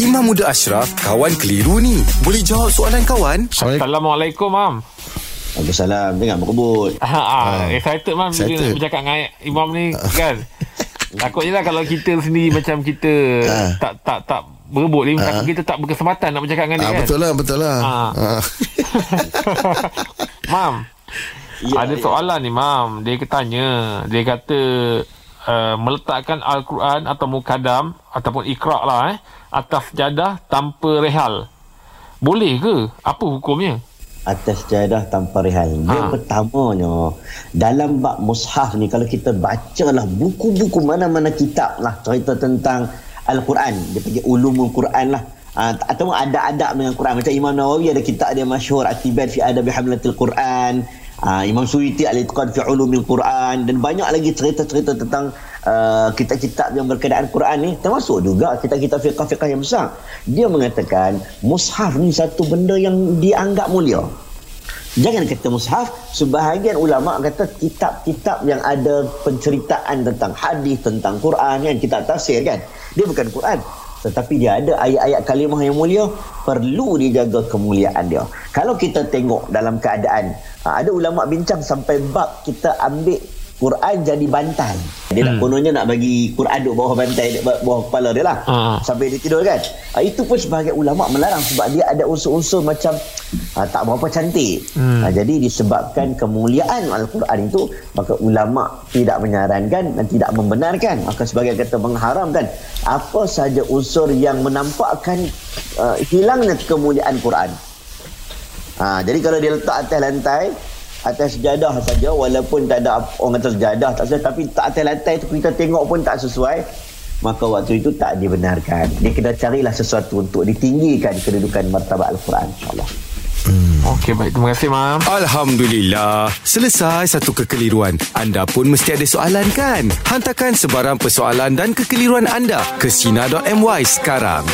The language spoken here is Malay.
Imam Muda Ashraf, kawan keliru ni. Boleh jawab soalan kawan? Assalamualaikum, Mam. Waalaikumsalam. Dengar berkebut. Ha, ah, excited, Mam. Bila excited. bercakap dengan Imam ni, kan? Takutnya lah kalau kita sendiri macam kita tak tak tak berebut ni, takut kita tak berkesempatan nak bercakap dengan dia, Ah, kan? betul lah, betul lah. Ah. Ah. Mam, Ya, ada ya. soalan ni, Mam. Dia tanya, dia kata uh, meletakkan Al-Quran atau mukadam ataupun ikra' lah eh, atas jadah tanpa rehal. Boleh ke? Apa hukumnya? Atas jadah tanpa rehal. Yang Ha. pertamanya, dalam bab mushaf ni, kalau kita bacalah buku-buku mana-mana kitab lah cerita tentang Al-Quran. Dia panggil ulumul Quran lah. Uh, atau ada adab dengan Quran. Macam Imam Nawawi ada kitab dia masyhur Atibat fi adabi hamlatil Quran. Uh, Imam Suyuti al-Itqan fi ulumil Quran dan banyak lagi cerita-cerita tentang uh, kitab-kitab yang berkenaan Quran ni termasuk juga kitab-kitab fiqh-fiqh yang besar. Dia mengatakan mushaf ni satu benda yang dianggap mulia. Jangan kata mushaf, sebahagian ulama kata kitab-kitab yang ada penceritaan tentang hadis, tentang Quran kan, kitab tafsir kan. Dia bukan Quran. Tetapi dia ada ayat-ayat kalimah yang mulia, perlu dijaga kemuliaan dia. Kalau kita tengok dalam keadaan, ha, ada ulama bincang sampai bab kita ambil Quran jadi bantal. Dia nak kononnya nak bagi Quran duduk bawah bantai, bawah kepala dia lah. Ha. Sampai dia tidur kan. Ha, itu pun sebagai ulama melarang sebab dia ada unsur-unsur macam ha, tak berapa cantik. Hmm. Ha, jadi disebabkan kemuliaan Al-Quran itu, maka ulama tidak menyarankan dan tidak membenarkan. Maka sebagai kata mengharamkan apa saja unsur yang menampakkan uh, hilangnya kemuliaan Quran. Ha, jadi kalau dia letak atas lantai atas sejadah saja walaupun tak ada orang kata sejadah tak sejadah tapi tak atas lantai tu kita tengok pun tak sesuai maka waktu itu tak dibenarkan dia kena carilah sesuatu untuk ditinggikan kedudukan martabat Al-Quran insyaAllah Okey, baik. Terima kasih, Mam. Alhamdulillah. Selesai satu kekeliruan. Anda pun mesti ada soalan kan? Hantarkan sebarang persoalan dan kekeliruan anda ke Sina.my sekarang.